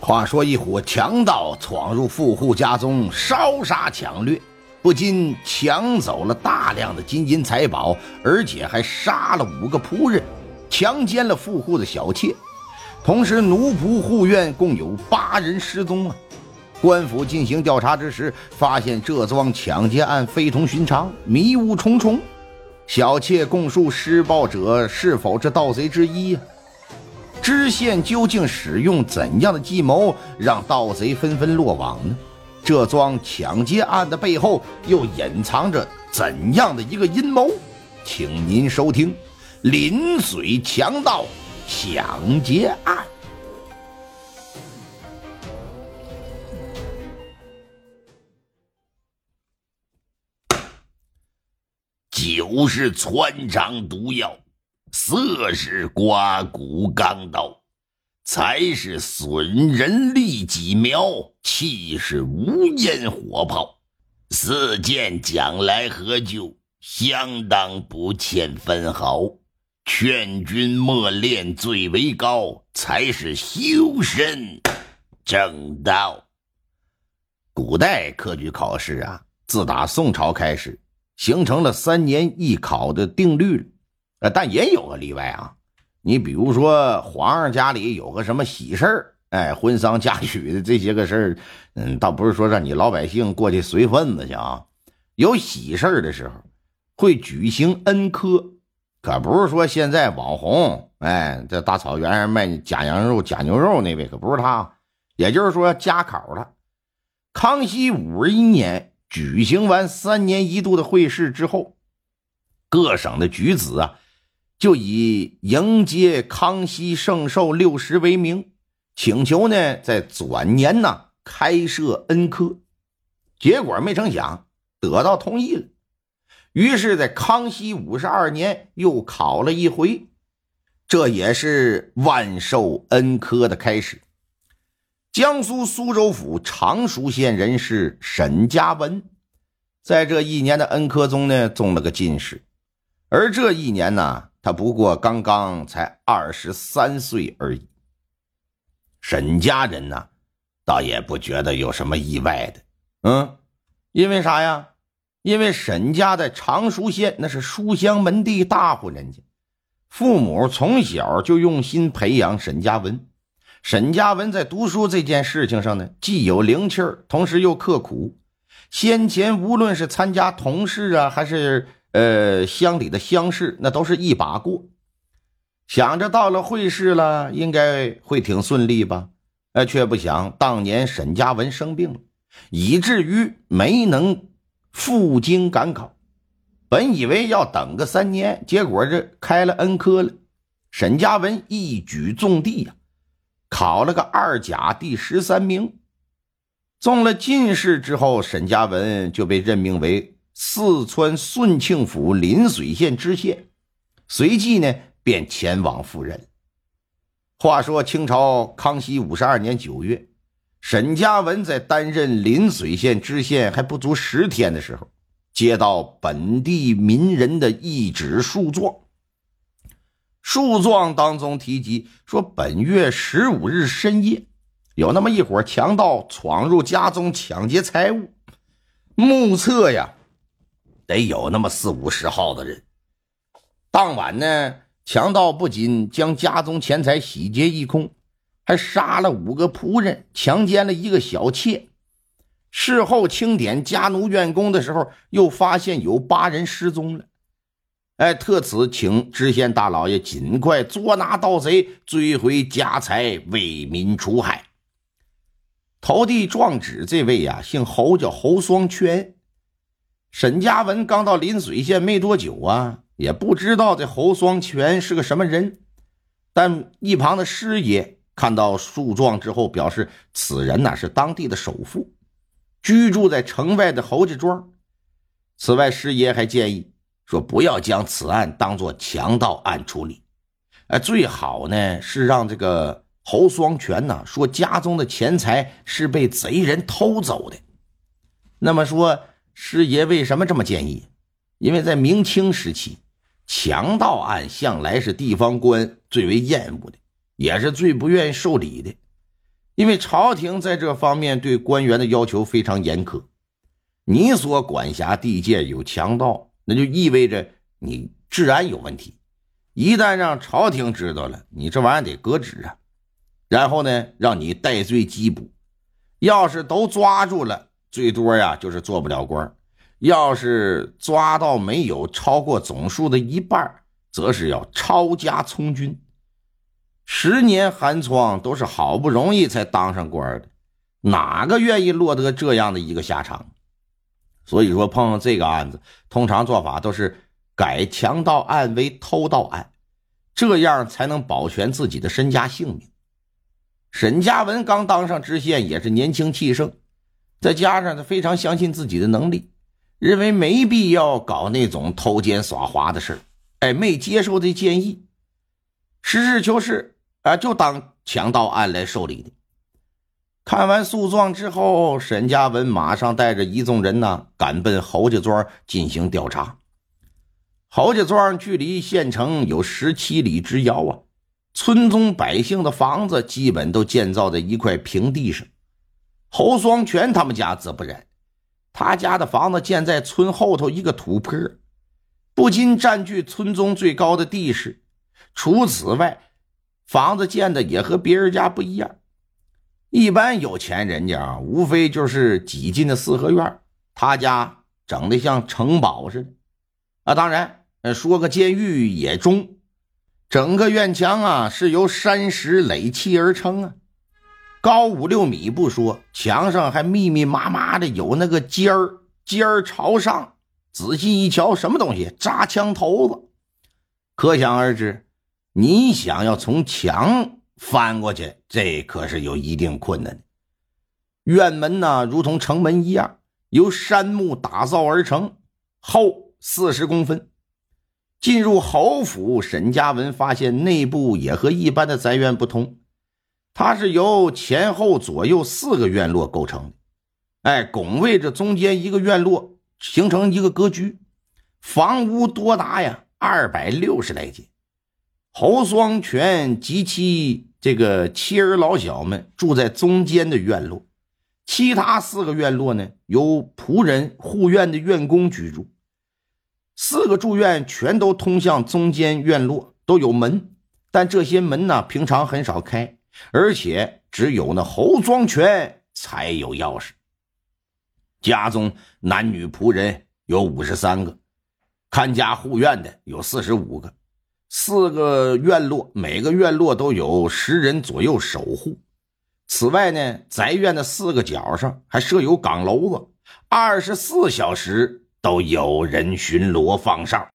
话说，一伙强盗闯入富户家中，烧杀抢掠，不仅抢走了大量的金银财宝，而且还杀了五个仆人，强奸了富户的小妾。同时，奴仆护院共有八人失踪啊！官府进行调查之时，发现这桩抢劫案非同寻常，迷雾重重。小妾供述施暴者是否是盗贼之一呀？知县究竟使用怎样的计谋，让盗贼纷纷落网呢？这桩抢劫案的背后又隐藏着怎样的一个阴谋？请您收听《临水强盗抢劫案》。酒是穿肠毒药。色是刮骨钢刀，财是损人利己苗，气是无烟火炮。四件讲来何就？相当不欠分毫。劝君莫恋最为高，才是修身正道。古代科举考试啊，自打宋朝开始，形成了三年一考的定律。呃，但也有个例外啊，你比如说皇上家里有个什么喜事儿，哎，婚丧嫁娶的这些个事儿，嗯，倒不是说让你老百姓过去随份子去啊。有喜事儿的时候，会举行恩科，可不是说现在网红，哎，在大草原上卖假羊肉、假牛肉那位可不是他，也就是说加考了。康熙五十一年举行完三年一度的会试之后，各省的举子啊。就以迎接康熙圣寿六十为名，请求呢在转年呢开设恩科，结果没成想得到同意了。于是，在康熙五十二年又考了一回，这也是万寿恩科的开始。江苏苏州府常熟县人士沈家文，在这一年的恩科中呢中了个进士，而这一年呢。他不过刚刚才二十三岁而已。沈家人呢，倒也不觉得有什么意外的，嗯，因为啥呀？因为沈家在常熟县那是书香门第大户人家，父母从小就用心培养沈家文。沈家文在读书这件事情上呢，既有灵气儿，同时又刻苦。先前无论是参加同事啊，还是……呃，乡里的乡试那都是一把过，想着到了会试了，应该会挺顺利吧？哎，却不想当年沈家文生病了，以至于没能赴京赶考。本以为要等个三年，结果这开了恩科了，沈家文一举中第呀，考了个二甲第十三名。中了进士之后，沈家文就被任命为。四川顺庆府邻水县知县，随即呢便前往赴任。话说清朝康熙五十二年九月，沈家文在担任邻水县知县还不足十天的时候，接到本地民人的一纸诉状。诉状当中提及说，本月十五日深夜，有那么一伙强盗闯入家中抢劫财物，目测呀。得有那么四五十号的人。当晚呢，强盗不仅将家中钱财洗劫一空，还杀了五个仆人，强奸了一个小妾。事后清点家奴院工的时候，又发现有八人失踪了。哎，特此请知县大老爷尽快捉拿盗贼，追回家财，为民除害。投递状纸这位呀，姓侯，叫侯双全。沈家文刚到临水县没多久啊，也不知道这侯双全是个什么人。但一旁的师爷看到诉状之后，表示此人呐是当地的首富，居住在城外的侯家庄。此外，师爷还建议说，不要将此案当作强盗案处理，哎，最好呢是让这个侯双全呐说家中的钱财是被贼人偷走的。那么说。师爷为什么这么建议？因为在明清时期，强盗案向来是地方官最为厌恶的，也是最不愿意受理的。因为朝廷在这方面对官员的要求非常严苛，你所管辖地界有强盗，那就意味着你治安有问题。一旦让朝廷知道了，你这玩意儿得革职啊，然后呢，让你戴罪缉捕。要是都抓住了，最多呀就是做不了官；要是抓到没有超过总数的一半，则是要抄家从军。十年寒窗都是好不容易才当上官的，哪个愿意落得这样的一个下场？所以说，碰上这个案子，通常做法都是改强盗案为偷盗案，这样才能保全自己的身家性命。沈嘉文刚当上知县，也是年轻气盛，再加上他非常相信自己的能力，认为没必要搞那种偷奸耍滑的事哎，没接受这建议。实事求是。啊，就当强盗案来受理的。看完诉状之后，沈家文马上带着一众人呢，赶奔侯家庄进行调查。侯家庄距离县城有十七里之遥啊，村中百姓的房子基本都建造在一块平地上。侯双全他们家则不然，他家的房子建在村后头一个土坡，不仅占据村中最高的地势，除此外。房子建的也和别人家不一样，一般有钱人家啊，无非就是几进的四合院，他家整的像城堡似的，啊，当然，说个监狱也中，整个院墙啊是由山石垒砌而成啊，高五六米不说，墙上还密密麻麻的有那个尖儿，尖儿朝上，仔细一瞧，什么东西？扎枪头子，可想而知。你想要从墙翻过去，这可是有一定困难的。院门呢，如同城门一样，由杉木打造而成，厚四十公分。进入侯府，沈家文发现内部也和一般的宅院不同，它是由前后左右四个院落构成的，哎，拱卫着中间一个院落，形成一个格局。房屋多达呀二百六十来间。侯双全及其这个妻儿老小们住在中间的院落，其他四个院落呢，由仆人护院的院工居住。四个住院全都通向中间院落，都有门，但这些门呢，平常很少开，而且只有那侯双全才有钥匙。家中男女仆人有五十三个，看家护院的有四十五个。四个院落，每个院落都有十人左右守护。此外呢，宅院的四个角上还设有岗楼子，二十四小时都有人巡逻放哨。